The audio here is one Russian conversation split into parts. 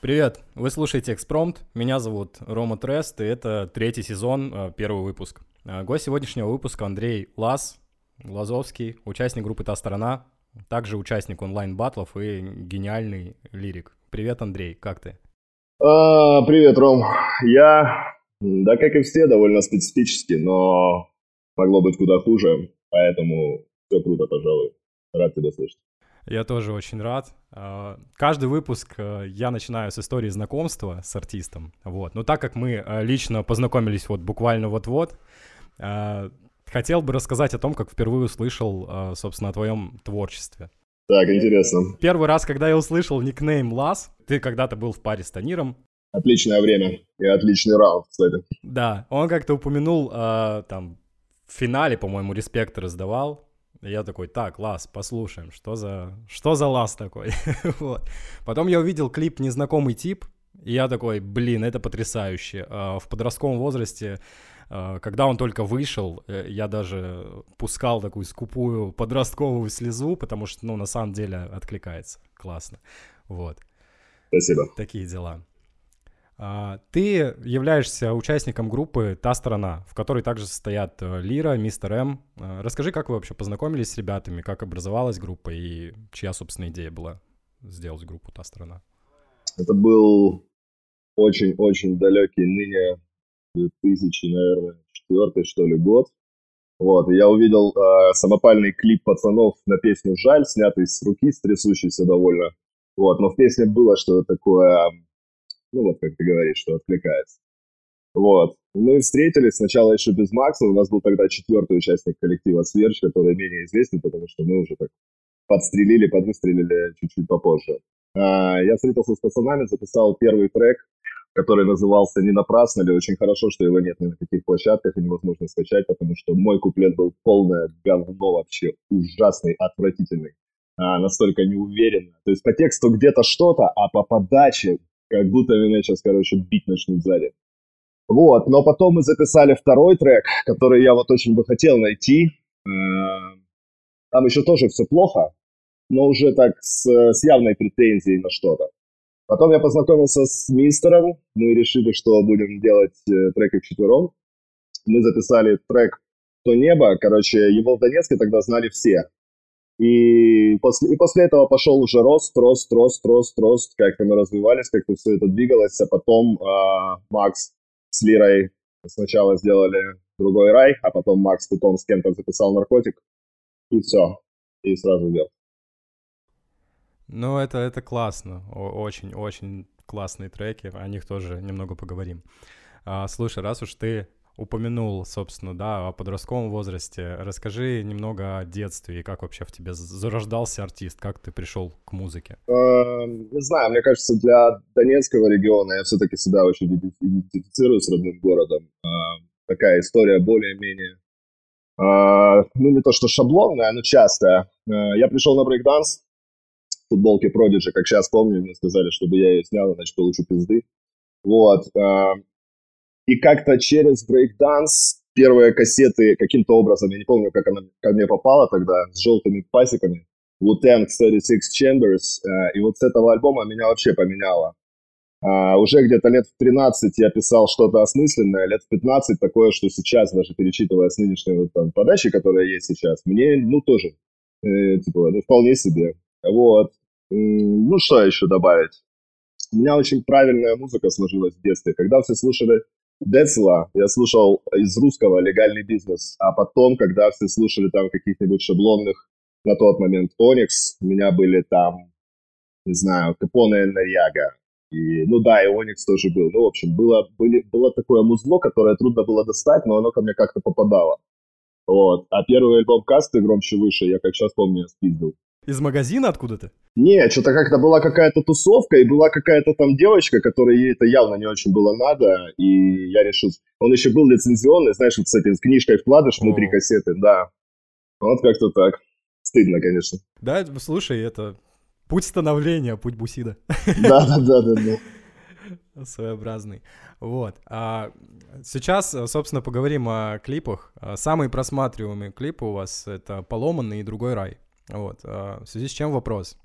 Привет, вы слушаете «Экспромт», меня зовут Рома Трест, и это третий сезон, э, первый выпуск. Э, гость сегодняшнего выпуска Андрей Лас, Лазовский, участник группы «Та сторона», также участник онлайн-батлов и гениальный лирик. Привет, Андрей, как ты? А, привет, Ром. Я, да, как и все, довольно специфический, но могло быть куда хуже, поэтому все круто, пожалуй. Рад тебя слышать. Я тоже очень рад. А, каждый выпуск э, я начинаю с истории знакомства с артистом. Вот. Но так как мы э, лично познакомились вот буквально вот-вот, э, хотел бы рассказать о том, как впервые услышал, собственно, о твоем творчестве. Так, интересно. Первый раз, когда я услышал никнейм Лас, ты когда-то был в паре с Таниром. Отличное время и отличный раунд, кстати. Да, он как-то упомянул, там, в финале, по-моему, респект раздавал, я такой, так, Лас, послушаем, что за, что за Лас такой? вот. Потом я увидел клип «Незнакомый тип», и я такой, блин, это потрясающе. А, в подростковом возрасте, а, когда он только вышел, э, я даже пускал такую скупую подростковую слезу, потому что, ну, на самом деле откликается. Классно. Вот. Спасибо. Такие дела. А, ты являешься участником группы «Та сторона», в которой также состоят э, Лира, Мистер М. А, расскажи, как вы вообще познакомились с ребятами, как образовалась группа и чья, собственно, идея была сделать группу «Та сторона»? Это был очень-очень далекий ныне 2000, наверное, четвертый, что ли, год. Вот, я увидел э, самопальный клип пацанов на песню «Жаль», снятый с руки, с трясущейся довольно. Вот, но в песне было что-то такое ну вот, как ты говоришь, что откликается. Вот. Мы встретились сначала еще без Макса, у нас был тогда четвертый участник коллектива Сверч, который менее известен, потому что мы уже так подстрелили, подвыстрелили чуть-чуть попозже. А, я встретился с пацанами, записал первый трек, который назывался «Не напрасно ли». Очень хорошо, что его нет ни на каких площадках и невозможно скачать, потому что мой куплет был полное говно вообще, ужасный, отвратительный. А, настолько неуверенно. То есть по тексту где-то что-то, а по подаче как будто меня сейчас, короче, бить начнут сзади. Вот, но потом мы записали второй трек, который я вот очень бы хотел найти. Э, там еще тоже все плохо, но уже так с, с явной претензией на что-то. Потом я познакомился с мистером, мы решили, что будем делать э, треки вчетвером. Мы записали трек «То небо», короче, его в Донецке тогда знали все. И после, и после этого пошел уже рост, рост, рост, рост, рост, как-то мы развивались, как-то все это двигалось, а потом э, Макс с Лирой сначала сделали другой рай, а потом Макс потом с кем-то записал наркотик, и все, и сразу делал. Ну, это, это классно, очень-очень классные треки, о них тоже немного поговорим. А, слушай, раз уж ты упомянул, собственно, да, о подростковом возрасте. Расскажи немного о детстве и как вообще в тебе зарождался артист, как ты пришел к музыке? Эм, не знаю, мне кажется, для Донецкого региона я все-таки себя очень идентифицирую с родным городом. Эм, такая история более-менее, э, ну не то что шаблонная, но частая. Э, я пришел на брейкданс в футболке Prodigy, как сейчас помню, мне сказали, чтобы я ее снял, иначе получу пизды. Вот. И как-то через брейкданс первые кассеты каким-то образом, я не помню, как она ко мне попала тогда, с желтыми пасеками, Wu-Tang 36 Chambers, э, и вот с этого альбома меня вообще поменяло. Uh, уже где-то лет в 13 я писал что-то осмысленное, лет в 15 такое, что сейчас, даже перечитывая с нынешней вот, там, подачи, которая есть сейчас, мне, ну, тоже, э, типа, ну, вполне себе. Вот. Ну, что еще добавить? У меня очень правильная музыка сложилась в детстве. Когда все слушали Децла я слушал из русского «Легальный бизнес», а потом, когда все слушали там каких-нибудь шаблонных на тот момент Оникс, у меня были там, не знаю, Капоне Нарьяга. И, ну да, и Оникс тоже был. Ну, в общем, было, были, было такое музло, которое трудно было достать, но оно ко мне как-то попадало. Вот. А первый альбом Касты «Громче выше» я, как сейчас помню, спиздил. Из магазина откуда-то? Не, что-то как-то была какая-то тусовка, и была какая-то там девочка, которой ей это явно не очень было надо, и я решил... Он еще был лицензионный, знаешь, вот с с книжкой вкладыш внутри кассеты, да. Вот как-то так. Стыдно, конечно. Да, слушай, это путь становления, путь Бусида. Да-да-да-да-да. Своеобразный. Вот. А сейчас, собственно, поговорим о клипах. Самый просматриваемый клип у вас — это «Поломанный» и «Другой рай». Вот. А, в связи с чем вопрос?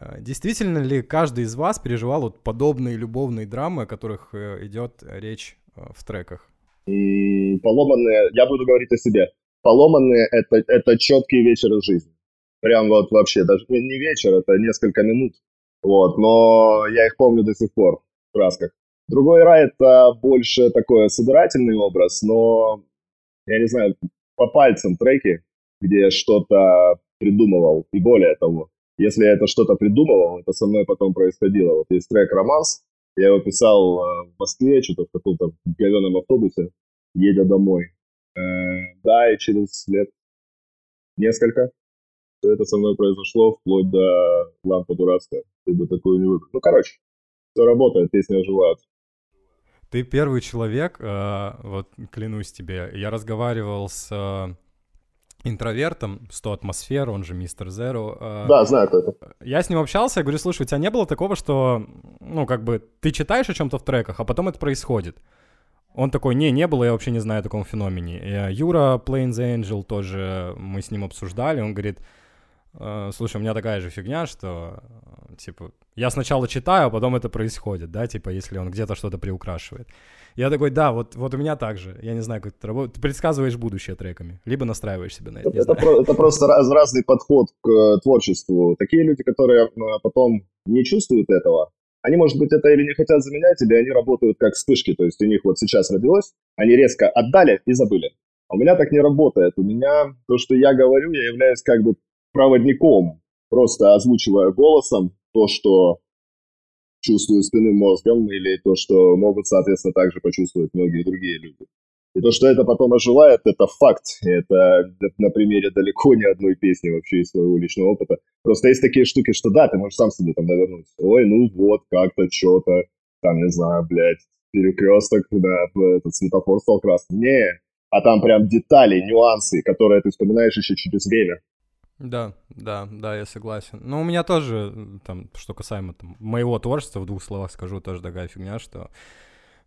Э, действительно ли каждый из вас переживал вот подобные любовные драмы, о которых э, идет речь э, в треках? Поломанные, я буду говорить о себе. Поломанные это, это четкие вечеры жизни. Прям вот вообще, даже не вечер, это несколько минут. Вот, но я их помню до сих пор в красках. Другой рай это больше такой собирательный образ, но я не знаю, по пальцам треки, где я что-то придумывал. И более того, если я это что-то придумывал, это со мной потом происходило. Вот есть трек «Романс», я его писал э, в Москве, что-то в каком-то говеном автобусе, едя домой. Э, да, и через лет несколько все это со мной произошло, вплоть до лампы дурацкая. Ты бы такую не выбрал. Ну, короче, все работает, песни оживают. Ты первый человек, э, вот клянусь тебе, я разговаривал с интровертом, 100 атмосфер, он же мистер Зеро. А, да, знаю, кто это. Я с ним общался, я говорю, слушай, у тебя не было такого, что, ну, как бы, ты читаешь о чем-то в треках, а потом это происходит. Он такой, не, не было, я вообще не знаю о таком феномене. И Юра Plains Angel тоже, мы с ним обсуждали, он говорит, «Э, слушай, у меня такая же фигня, что, типа, я сначала читаю, а потом это происходит, да, типа, если он где-то что-то приукрашивает. Я такой, да, вот, вот у меня так же. Я не знаю, как это работает. Ты предсказываешь будущее треками, либо настраиваешь себя на это. Это, про, это просто раз, разный подход к э, творчеству. Такие люди, которые э, потом не чувствуют этого, они, может быть, это или не хотят заменять, или они работают как вспышки. То есть у них вот сейчас родилось, они резко отдали и забыли. А у меня так не работает. У меня то, что я говорю, я являюсь как бы проводником, просто озвучивая голосом то, что чувствую спинным мозгом, или то, что могут, соответственно, также почувствовать многие другие люди. И то, что это потом оживает, это факт. Это на примере далеко не одной песни вообще из своего личного опыта. Просто есть такие штуки, что да, ты можешь сам себе там навернуть. Ой, ну вот, как-то, что-то, там, не знаю, блядь, перекресток, да, этот светофор стал красным. Не, а там прям детали, нюансы, которые ты вспоминаешь еще через время. Да, да, да, я согласен. Но у меня тоже, там, что касаемо там, моего творчества, в двух словах скажу, тоже такая фигня, что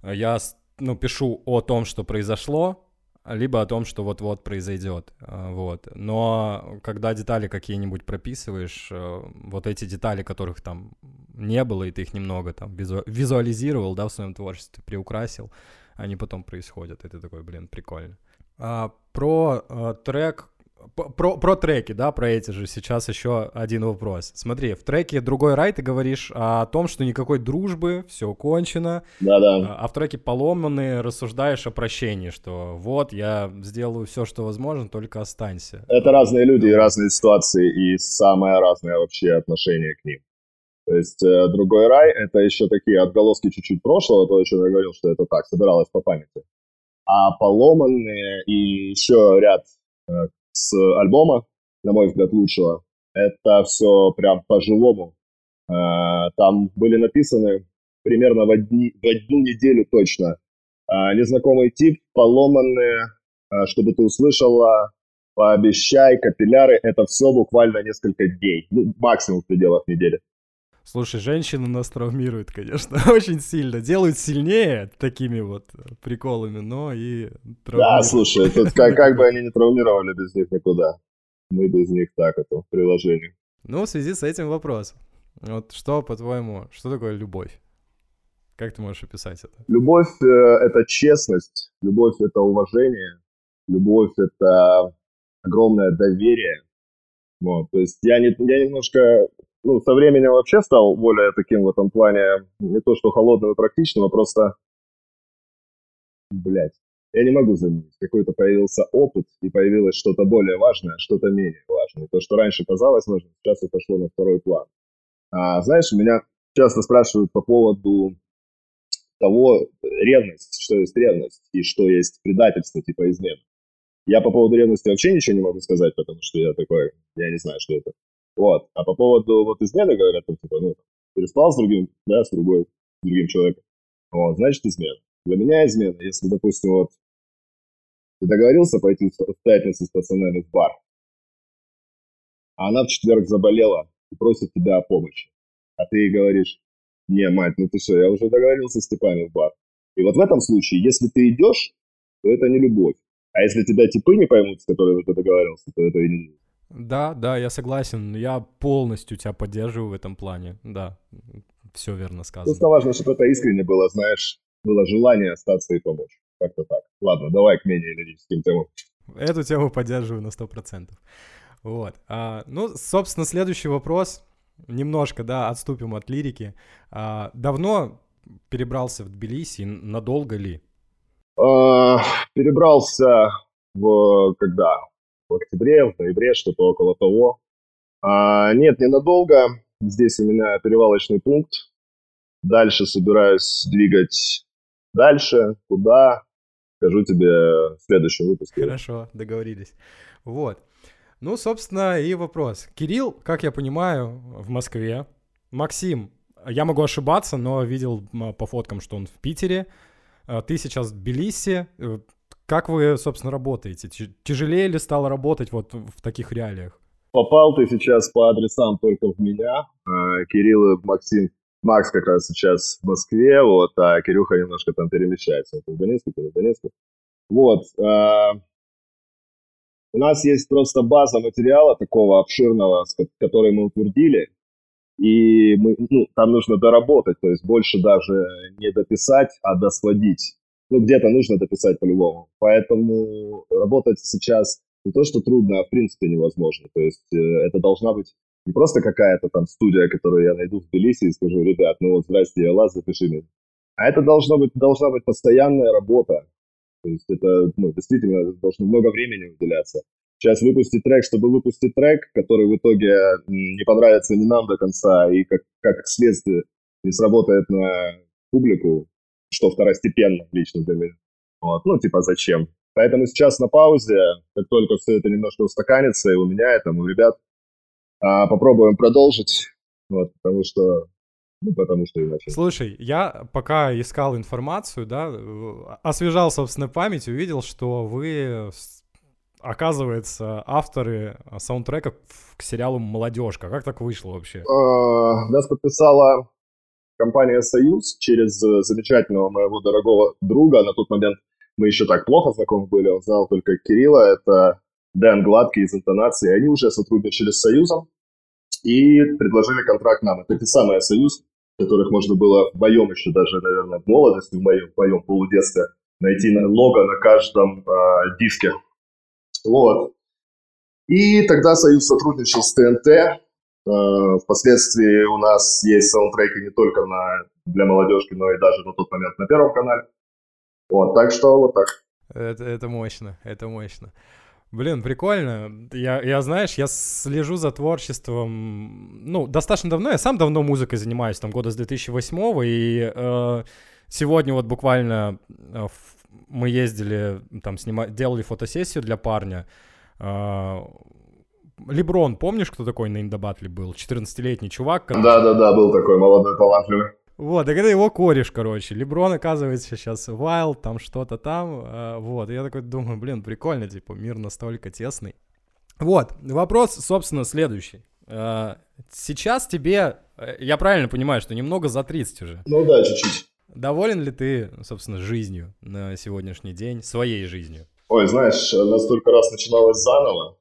я, ну, пишу о том, что произошло, либо о том, что вот-вот произойдет, а, вот. Но когда детали какие-нибудь прописываешь, э, вот эти детали, которых там не было, и ты их немного там визу- визуализировал, да, в своем творчестве, приукрасил, они потом происходят, и ты такой, блин, прикольно. А, про а, трек про, про треки, да, про эти же сейчас еще один вопрос. Смотри, в треке «Другой рай» ты говоришь о том, что никакой дружбы, все кончено. Да-да. А, а в треке «Поломанные» рассуждаешь о прощении, что вот, я сделаю все, что возможно, только останься. Это разные люди и разные ситуации, и самое разное вообще отношение к ним. То есть э, «Другой рай» — это еще такие отголоски чуть-чуть прошлого, то, о чем я говорил, что это так, собиралось по памяти. А «Поломанные» и еще ряд э, с альбома, на мой взгляд, лучшего. Это все прям по-живому. Э, там были написаны примерно в, одни, в одну неделю точно. Э, незнакомый тип, поломанные, э, чтобы ты услышала, пообещай, капилляры. Это все буквально несколько дней, ну, максимум в пределах недели. Слушай, женщины нас травмируют, конечно, очень сильно. Делают сильнее такими вот приколами, но и травмируют. Да, слушай, тут как, как бы они не травмировали, без них никуда. Мы без них так это в приложении. Ну, в связи с этим вопрос. Вот что, по-твоему, что такое любовь? Как ты можешь описать это? Любовь э, — это честность, любовь — это уважение, любовь — это огромное доверие. Вот, то есть я, не, я немножко ну, со временем вообще стал более таким в этом плане, не то что холодным и практичным, а просто, блядь, я не могу заменить. Какой-то появился опыт, и появилось что-то более важное, что-то менее важное. То, что раньше казалось важным, сейчас это шло на второй план. А, знаешь, меня часто спрашивают по поводу того, ревность, что есть ревность, и что есть предательство, типа измен. Я по поводу ревности вообще ничего не могу сказать, потому что я такой, я не знаю, что это. Вот. А по поводу вот измены говорят, там, типа, ну, переспал с другим, да, с другой, с другим человеком. Вот, значит, измена. Для меня измена, если, допустим, вот ты договорился пойти в пятницу с пацанами в бар, а она в четверг заболела и просит тебя о помощи. А ты ей говоришь, не, мать, ну ты что, я уже договорился с типами в бар. И вот в этом случае, если ты идешь, то это не любовь. А если тебя типы не поймут, с которыми ты договорился, то это и не Да, да, я согласен. Я полностью тебя поддерживаю в этом плане. Да, все верно сказано. Просто важно, чтобы это искренне было, знаешь, было желание остаться и помочь. Как-то так. Ладно, давай к менее лирическим темам. Эту тему поддерживаю на 100%. Вот. А, ну, собственно, следующий вопрос. Немножко, да, отступим от лирики. А, давно перебрался в Тбилиси? Надолго ли? А, перебрался в когда? В октябре, в ноябре, что-то около того. А, нет, ненадолго. Здесь у меня перевалочный пункт. Дальше собираюсь двигать дальше. Куда? Скажу тебе в следующем выпуске. Хорошо, договорились. Вот. Ну, собственно, и вопрос. Кирилл, как я понимаю, в Москве. Максим, я могу ошибаться, но видел по фоткам, что он в Питере. А, ты сейчас в Тбилиси. Как вы, собственно, работаете? Тяжелее ли стало работать вот в таких реалиях? Попал ты сейчас по адресам только в меня. А, Кирилл и Максим, Макс как раз сейчас в Москве, вот, а Кирюха немножко там перемещается. Это в Донецке, это в Донецке. Вот. А, у нас есть просто база материала такого обширного, который мы утвердили, и мы, ну, там нужно доработать, то есть больше даже не дописать, а досводить. Ну, где-то нужно дописать по-любому. Поэтому работать сейчас не то, что трудно, а в принципе невозможно. То есть э, это должна быть не просто какая-то там студия, которую я найду в Тбилиси и скажу, ребят, ну вот здрасте, я вас, запиши меня. А это должна быть, должна быть постоянная работа. То есть это ну, действительно должно много времени уделяться. Сейчас выпустить трек, чтобы выпустить трек, который в итоге не понравится ни нам до конца, и как, как следствие не сработает на публику, что второстепенно лично для меня. Вот. Ну, типа, зачем? Поэтому сейчас на паузе, как только все это немножко устаканится, и у меня, и там, у ребят, а, попробуем продолжить, вот, потому что ну, потому что иначе. Слушай, я пока искал информацию, да, э, освежал, собственно, память, увидел, что вы, оказывается, авторы саундтрека к сериалу «Молодежка». Как так вышло вообще? А, нас подписала компания «Союз» через э, замечательного моего дорогого друга. На тот момент мы еще так плохо знакомы были, он знал только Кирилла, это Дэн Гладкий из интонации. Они уже сотрудничали с «Союзом» и предложили контракт нам. Это те самые «Союз», которых можно было в моем еще даже, наверное, в молодости, в моем, в моем полудетстве, найти лого на каждом э, диске. Вот. И тогда Союз сотрудничал с ТНТ. Э, впоследствии у нас есть саундтреки не только на, для молодежки, но и даже на тот момент на Первом канале. Вот, так что вот так. Это, это мощно, это мощно. Блин, прикольно. Я, я, знаешь, я слежу за творчеством, ну, достаточно давно. Я сам давно музыкой занимаюсь, там, года с 2008 и э, сегодня вот буквально э, мы ездили, там, снимать, делали фотосессию для парня. Э, Леброн, помнишь, кто такой на Индабатле был? 14-летний чувак. Да-да-да, был такой молодой, талантливый. Вот, так это его кореш, короче. Леброн, оказывается, сейчас Вайлд, там что-то там. Э, вот, и я такой думаю, блин, прикольно, типа, мир настолько тесный. Вот, вопрос, собственно, следующий. Э, сейчас тебе, э, я правильно понимаю, что немного за 30 уже? Ну да, чуть-чуть. Доволен ли ты, собственно, жизнью на сегодняшний день, своей жизнью? Ой, знаешь, она столько раз начиналась заново,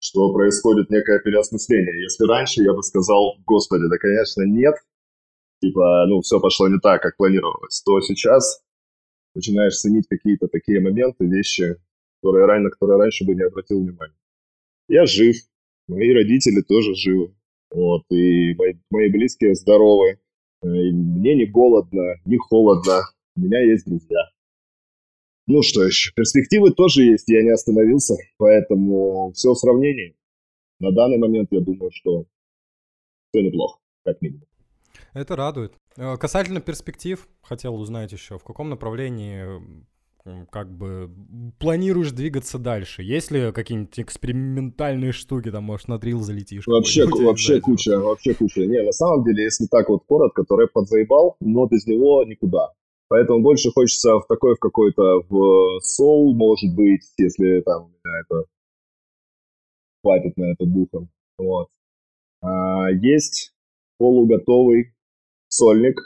что происходит некое переосмысление. Если раньше я бы сказал, господи, да, конечно, нет, типа, ну, все пошло не так, как планировалось, то сейчас начинаешь ценить какие-то такие моменты, вещи, которые, на которые раньше бы не обратил внимания. Я жив, мои родители тоже живы, вот, и мои, мои близкие здоровы, и мне не голодно, не холодно, у меня есть друзья. Ну что еще, перспективы тоже есть, я не остановился, поэтому все в сравнении. На данный момент я думаю, что все неплохо, как минимум. Это радует. Э, касательно перспектив, хотел узнать еще, в каком направлении как бы планируешь двигаться дальше? Есть ли какие-нибудь экспериментальные штуки, там, может, на дрил залетишь? Вообще, вообще куча, вообще куча. Не, на самом деле, если так вот коротко, то рэп подзаебал, но без него никуда. Поэтому больше хочется в такой, в какой-то, в соул, может быть, если там это хватит на это духом. Вот. А, есть полуготовый сольник,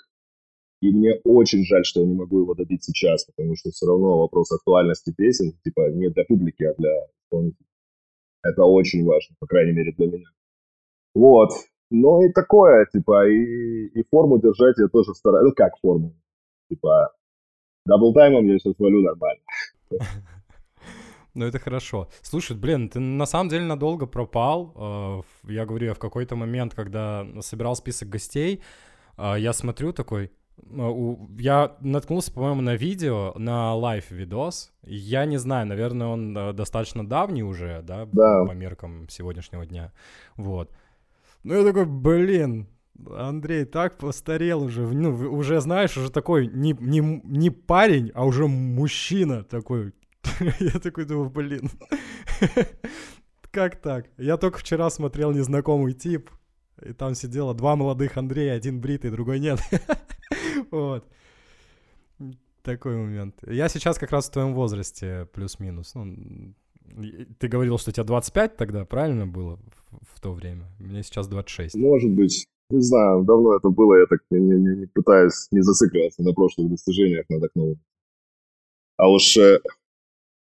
и мне очень жаль, что я не могу его добить сейчас, потому что все равно вопрос актуальности песен, типа, не для публики, а для исполнителей. Это очень важно, по крайней мере, для меня. Вот. Ну и такое, типа, и, и форму держать я тоже стараюсь. Ну, как форму? Типа, даблтаймом я сейчас валю нормально. Ну, это хорошо. Слушай, блин, ты на самом деле надолго пропал. Э, я говорю, я в какой-то момент, когда собирал список гостей, э, я смотрю такой, э, я наткнулся, по-моему, на видео, на live-видос. Я не знаю, наверное, он достаточно давний уже, да, да. по меркам сегодняшнего дня. Вот. Ну, я такой, блин, Андрей так постарел уже, ну, уже, знаешь, уже такой не, не, не парень, а уже мужчина такой. Я такой думаю, блин, как так? Я только вчера смотрел «Незнакомый тип», и там сидело два молодых Андрея, один бритый, другой нет. Вот. Такой момент. Я сейчас как раз в твоем возрасте, плюс-минус. Ну, ты говорил, что у тебя 25 тогда, правильно было в, в то время? Мне сейчас 26. Может быть. Не знаю, давно это было, я так не, не, не пытаюсь не зацикливаться на прошлых достижениях, надо к новым. А уж э,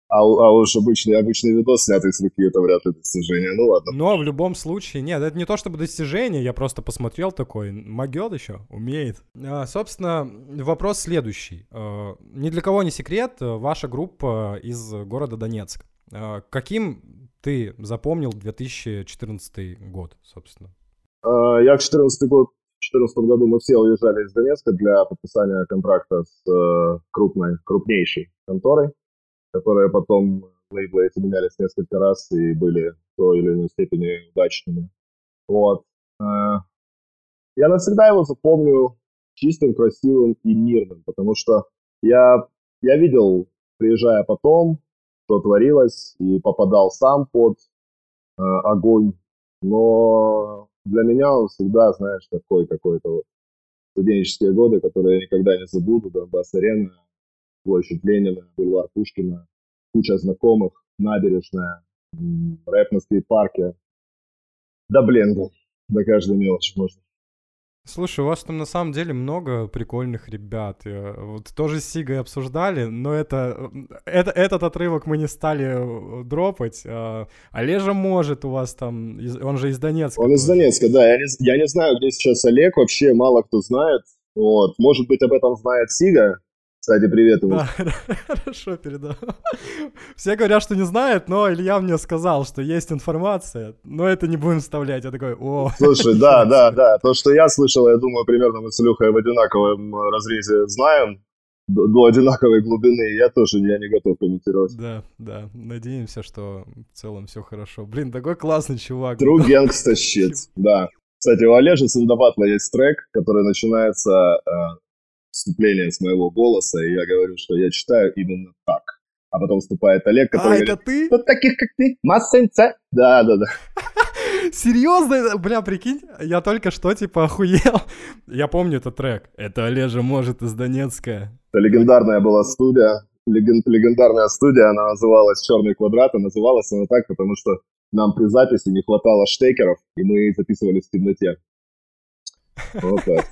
а, а уж обычный, обычный видос, снятый с руки, это вряд ли достижение. Ну ладно. Но в любом случае, нет, это не то чтобы достижение, я просто посмотрел такой, могет еще, умеет. А, собственно, вопрос следующий. А, ни для кого не секрет, ваша группа из города Донецк. А, каким ты запомнил 2014 год, собственно? А, я в 2014 год в 2014 году мы все уезжали из Донецка для подписания контракта с э, крупной, крупнейшей конторой которые потом лейблы эти менялись несколько раз и были в той или иной степени удачными. Вот. Э, я навсегда его запомню чистым, красивым и мирным, потому что я, я видел, приезжая потом, что творилось, и попадал сам под э, огонь, но для меня он всегда, знаешь, такой какой-то вот студенческие годы, которые я никогда не забуду, Донбасс-арена, площадь Ленина, бульвар Пушкина, куча знакомых, набережная, рэп на скейт-парке. Да блин, да, до каждой мелочи можно. Слушай, у вас там на самом деле много прикольных ребят. Вот тоже с Сигой обсуждали, но это, это, этот отрывок мы не стали э, дропать. А Олежа может у вас там, он же из Донецка. Он из Донецка, да. Я не, я не знаю, где сейчас Олег, вообще мало кто знает. Вот. Может быть, об этом знает Сига, кстати, привет ему. Да, хорошо, передал. Все говорят, что не знают, но Илья мне сказал, что есть информация, но это не будем вставлять. Я такой, о. Слушай, да, да, да. То, что я слышал, я думаю, примерно мы с Илюхой в одинаковом разрезе знаем до, до одинаковой глубины. Я тоже я не готов комментировать. Да, да. Надеемся, что в целом все хорошо. Блин, такой классный чувак. True gangsta shit, да. Кстати, у Олежи Сандабатла есть трек, который начинается э, вступление с моего голоса, и я говорю, что я читаю именно так. А потом вступает Олег, который а, говорит, это ты? Вот таких, как ты, массенца. Да, да, да. Серьезно? Бля, прикинь, я только что, типа, охуел. Я помню этот трек. Это Олежа может из Донецка. Это легендарная была студия. Леген, легендарная студия, она называлась «Черный квадрат», и называлась она так, потому что нам при записи не хватало штекеров, и мы записывались в темноте. Вот так.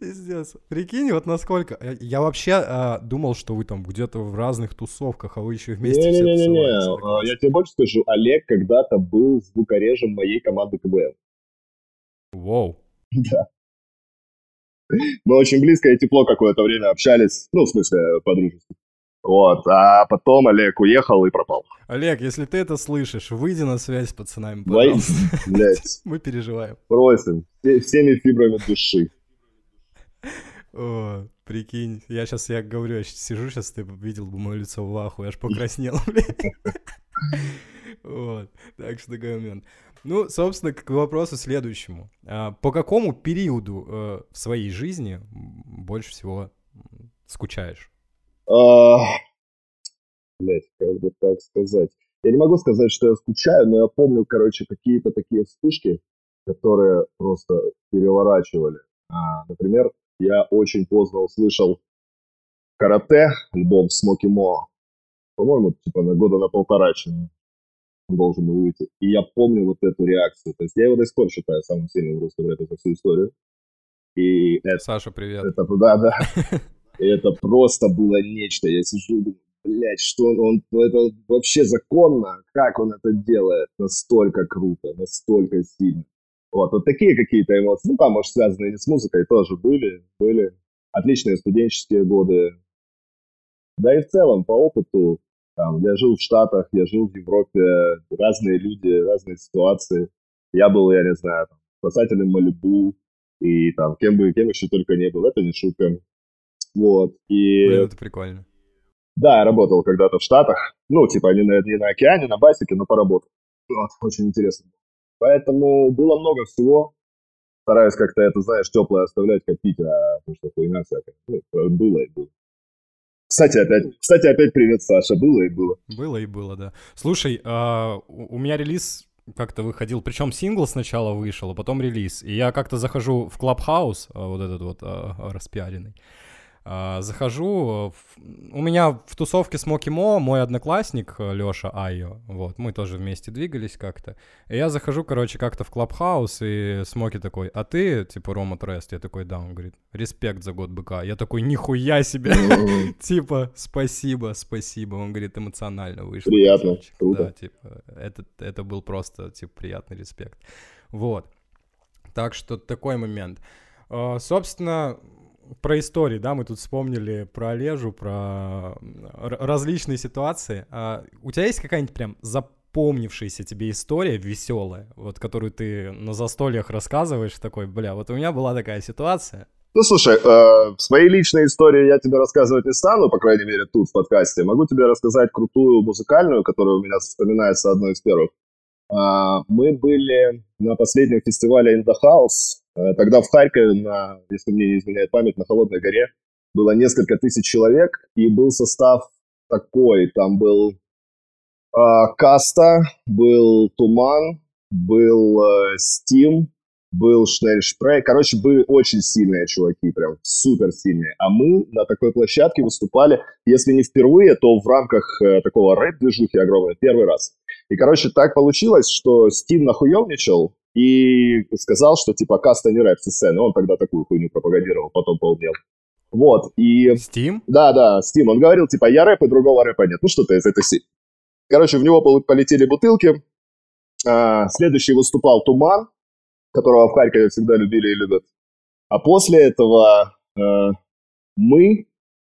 Пиздец. Прикинь, вот насколько... Я вообще а, думал, что вы там где-то в разных тусовках, а вы еще вместе Не-не-не, а, я тебе больше скажу. Олег когда-то был звукорежем моей команды КВН. Воу. Да. Мы очень близко и тепло какое-то время общались. Ну, в смысле, по-дружески. Вот, а потом Олег уехал и пропал. Олег, если ты это слышишь, выйди на связь с пацанами, пожалуйста. Блять. Мы переживаем. Просим. Всеми фибрами души. О, прикинь, я сейчас, я говорю, я сижу сейчас, ты видел бы мое лицо в аху, я аж покраснел, блядь. Вот, так что такой момент. Ну, собственно, к вопросу следующему. А, по какому периоду э, в своей жизни больше всего скучаешь? А, блять, как бы так сказать. Я не могу сказать, что я скучаю, но я помню, короче, какие-то такие вспышки, которые просто переворачивали. А, например, я очень поздно услышал карате, альбом Смоки Мо. По-моему, типа на года на полтора чем должен был выйти. И я помню вот эту реакцию. То есть я его до сих пор считаю самым сильным в русском рэпе за всю историю. И это, Саша, привет. Это, да, да. И это просто было нечто. Я сижу и думаю, блядь, что он, он, ну, это вообще законно, как он это делает, настолько круто, настолько сильно. Вот, вот такие какие-то эмоции, ну, там, может, связанные с музыкой, тоже были, были. Отличные студенческие годы. Да и в целом, по опыту, там, я жил в Штатах, я жил в Европе, разные люди, разные ситуации. Я был, я не знаю, там, спасателем Малибу, и там, кем бы, кем еще только не был, это не шутка. Вот, и... Блин, это прикольно. Да, я работал когда-то в Штатах, ну, типа, не на, не на океане, на басике, но поработал. Вот, очень интересно. Поэтому было много всего. Стараюсь как-то это, знаешь, теплое оставлять, копить, а потому что хуйня всякая. Ну, было и было. Кстати, опять, кстати, опять привет, Саша. Было и было. Было и было, да. Слушай, а, у меня релиз как-то выходил, причем сингл сначала вышел, а потом релиз. И я как-то захожу в а, вот этот вот а, распиаренный, захожу, у меня в тусовке Смоки Мо мой одноклассник э, Лёша Айо, вот, мы тоже вместе двигались как-то. И я захожу, короче, как-то в Clubhouse, и Смоки такой, а ты, типа, Рома Трест? Я такой, да, он говорит, респект за год быка. Я такой, нихуя себе, типа, спасибо, спасибо. Он говорит, эмоционально вышло. Приятно, круто. Да, типа, это, это был просто, типа, приятный респект. Вот. Так что такой момент. А, собственно, про истории, да, мы тут вспомнили про Олежу, про различные ситуации. А у тебя есть какая-нибудь прям запомнившаяся тебе история веселая, вот которую ты на застольях рассказываешь, такой, бля, вот у меня была такая ситуация. Ну, слушай, э, свои личные истории я тебе рассказывать не стану, по крайней мере, тут в подкасте. Могу тебе рассказать крутую музыкальную, которая у меня вспоминается одной из первых. Э, мы были на последнем фестивале In The House тогда в Харькове, на, если мне не изменяет память, на Холодной горе было несколько тысяч человек, и был состав такой. Там был э, Каста, был Туман, был э, Steam, был Шнельшпрей. Короче, были очень сильные чуваки, прям супер сильные. А мы на такой площадке выступали, если не впервые, то в рамках э, такого рэп-движухи огромной, первый раз. И, короче, так получилось, что Steam нахуевничал, и сказал, что типа каста не рэп со сцены. Он тогда такую хуйню пропагандировал, потом поумнел. Вот, и... Steam? Да, да, Steam. Он говорил, типа, я рэп, и другого рэпа нет. Ну, что-то из этой си. Короче, в него полетели бутылки. А, следующий выступал Туман, которого в Харькове всегда любили и любят. А после этого а, мы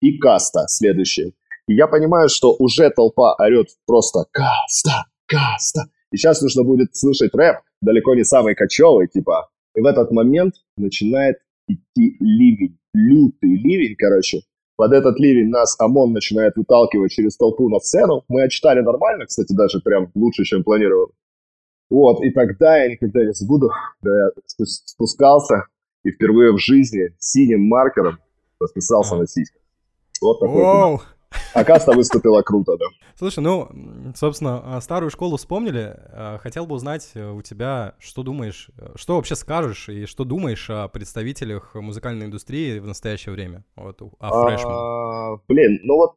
и Каста следующие. И я понимаю, что уже толпа орет просто «Каста! Каста!» И сейчас нужно будет слышать рэп, далеко не самый кочевый, типа. И в этот момент начинает идти ливень, лютый ливень, короче. Под этот ливень нас ОМОН начинает выталкивать через толпу на сцену. Мы отчитали нормально, кстати, даже прям лучше, чем планировал. Вот, и тогда я никогда не забуду, когда я спускался и впервые в жизни синим маркером расписался на сиськах. Вот такой. А каста выступила круто, да. Слушай, ну, собственно, а, старую школу вспомнили. А, хотел бы узнать у тебя, что думаешь, что вообще скажешь и что думаешь о представителях музыкальной индустрии в настоящее время? Вот, о фрешман. А, блин, ну вот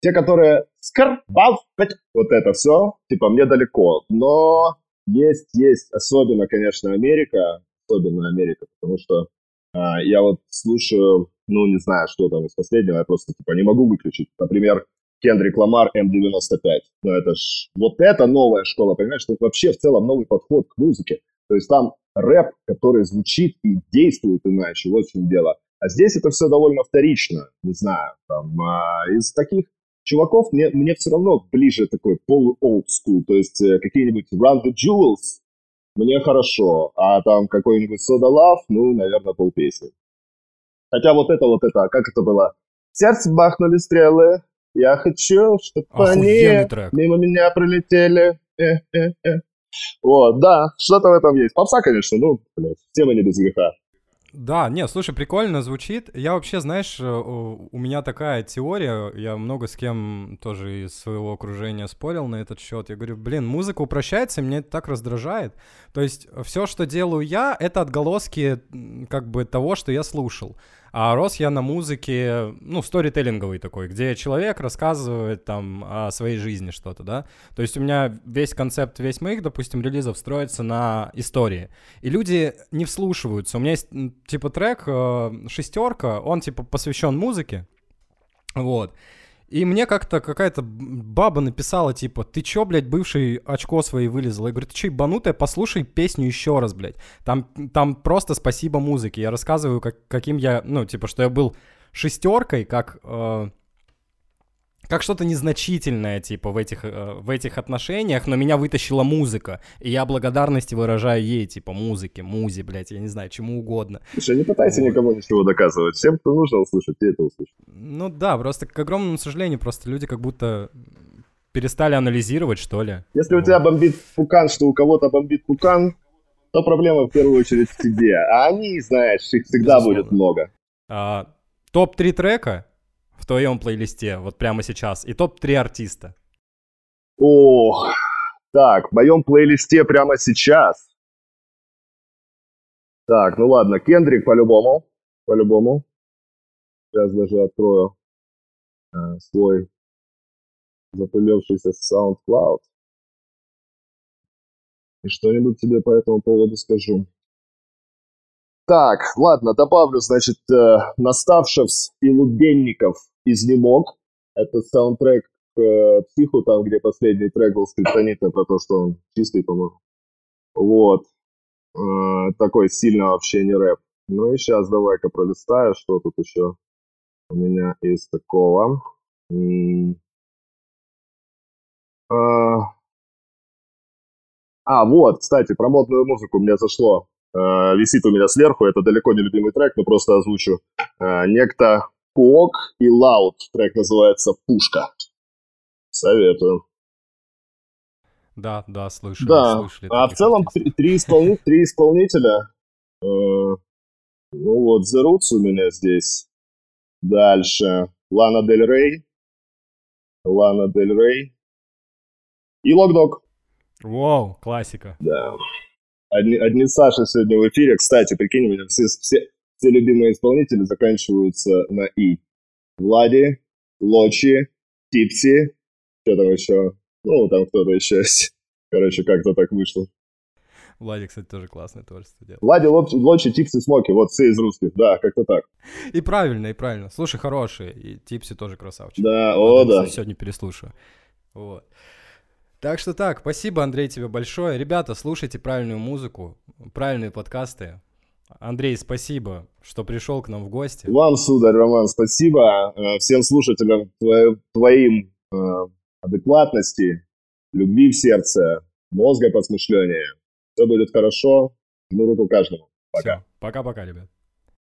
те, которые скр, бал, вот это все, типа, мне далеко. Но есть, есть, особенно, конечно, Америка, особенно Америка, потому что я вот слушаю ну, не знаю, что там из последнего, я просто, типа, не могу выключить. Например, Кендрик Ламар М95. Ну, это ж, вот это новая школа, понимаешь, это вообще в целом новый подход к музыке. То есть там рэп, который звучит и действует иначе, вот в чем дело. А здесь это все довольно вторично, не знаю, там, а, из таких чуваков мне, мне все равно ближе такой полу-old school, то есть э, какие-нибудь Run the Jewels мне хорошо, а там какой-нибудь Soda Love, ну, наверное, полпесни. Хотя вот это, вот это, как это было? Сердце бахнули стрелы, я хочу, чтобы они трек. мимо меня пролетели. Э, э, э. Вот, да, что-то в этом есть. Попса, конечно, ну, блядь, мы не без греха. Да, не, слушай, прикольно звучит. Я вообще, знаешь, э, у меня такая теория, я много с кем тоже из своего окружения спорил на этот счет. Я говорю, блин, музыка упрощается, и меня это так раздражает. То есть все, что делаю я, это отголоски как бы того, что я слушал. А рос я на музыке, ну, сторителлинговый такой, где человек рассказывает там о своей жизни что-то, да. То есть у меня весь концепт, весь моих, допустим, релизов строится на истории. И люди не вслушиваются. У меня есть, типа, трек э, «Шестерка», он, типа, посвящен музыке, вот. И мне как-то какая-то баба написала, типа, ты чё, блядь, бывший очко свои вылезла? Я говорю, ты чё, ебанутая, послушай песню еще раз, блядь. Там, там просто спасибо музыке. Я рассказываю, как, каким я, ну, типа, что я был шестеркой, как... Э, как что-то незначительное, типа, в этих, э, в этих отношениях, но меня вытащила музыка, и я благодарности выражаю ей, типа, музыке, музе, блядь, я не знаю, чему угодно. Слушай, не пытайся вот. никому ничего доказывать, всем, кто нужно услышать, ты это услышишь. Ну да, просто, к огромному сожалению, просто люди как будто перестали анализировать, что ли. Если вот. у тебя бомбит пукан, что у кого-то бомбит пукан, то проблема в первую очередь в тебе, а они, знаешь, их всегда Безусловно. будет много. А, Топ-3 трека в твоем плейлисте вот прямо сейчас и топ-3 артиста? Ох, так, в моем плейлисте прямо сейчас. Так, ну ладно, Кендрик по-любому, по-любому. Сейчас даже открою э, свой запылившийся SoundCloud. И что-нибудь тебе по этому поводу скажу. Так, ладно, добавлю, значит, э, Наставшевс и Лубенников «Изнемог». Это саундтрек к э, «Психу», там, где последний трек был скриптонитный про то, что он чистый, по-моему. Вот. Э, такой сильно вообще не рэп. Ну и сейчас давай-ка пролистаю, что тут еще у меня из такого. А, а, вот, кстати, про модную музыку мне зашло. Э, висит у меня сверху, это далеко не любимый трек, но просто озвучу. Э, некто Куок и Лаут, трек называется «Пушка». Советую. Да, да, слышали. Да, слышали а в целом три, три, исполни, три исполнителя. Э, ну вот, The Roots у меня здесь. Дальше Лана Дель Рей. Лана Дель Рей. И Локдог. Вау, классика. Да. Одни, одни Саши сегодня в эфире. Кстати, прикинь, у меня все, все, все любимые исполнители заканчиваются на «и». Влади, Лочи, Типси, что там еще? Ну, там кто-то еще есть. Короче, как-то так вышло. Влади, кстати, тоже классное творчество делает. Влади, Лочи, Лочи, Типси, Смоки, вот все из русских, да, как-то так. И правильно, и правильно. Слушай, хорошие, и Типси тоже красавчик. Да, о, да. Сегодня переслушаю. Вот. Так что так, спасибо, Андрей, тебе большое. Ребята, слушайте правильную музыку, правильные подкасты. Андрей, спасибо, что пришел к нам в гости. Вам, сударь Роман, спасибо. Э, всем слушателям твоим э, адекватности, любви в сердце, мозга под смышление. Все будет хорошо. Жму руку каждому. Пока. Пока-пока, ребят.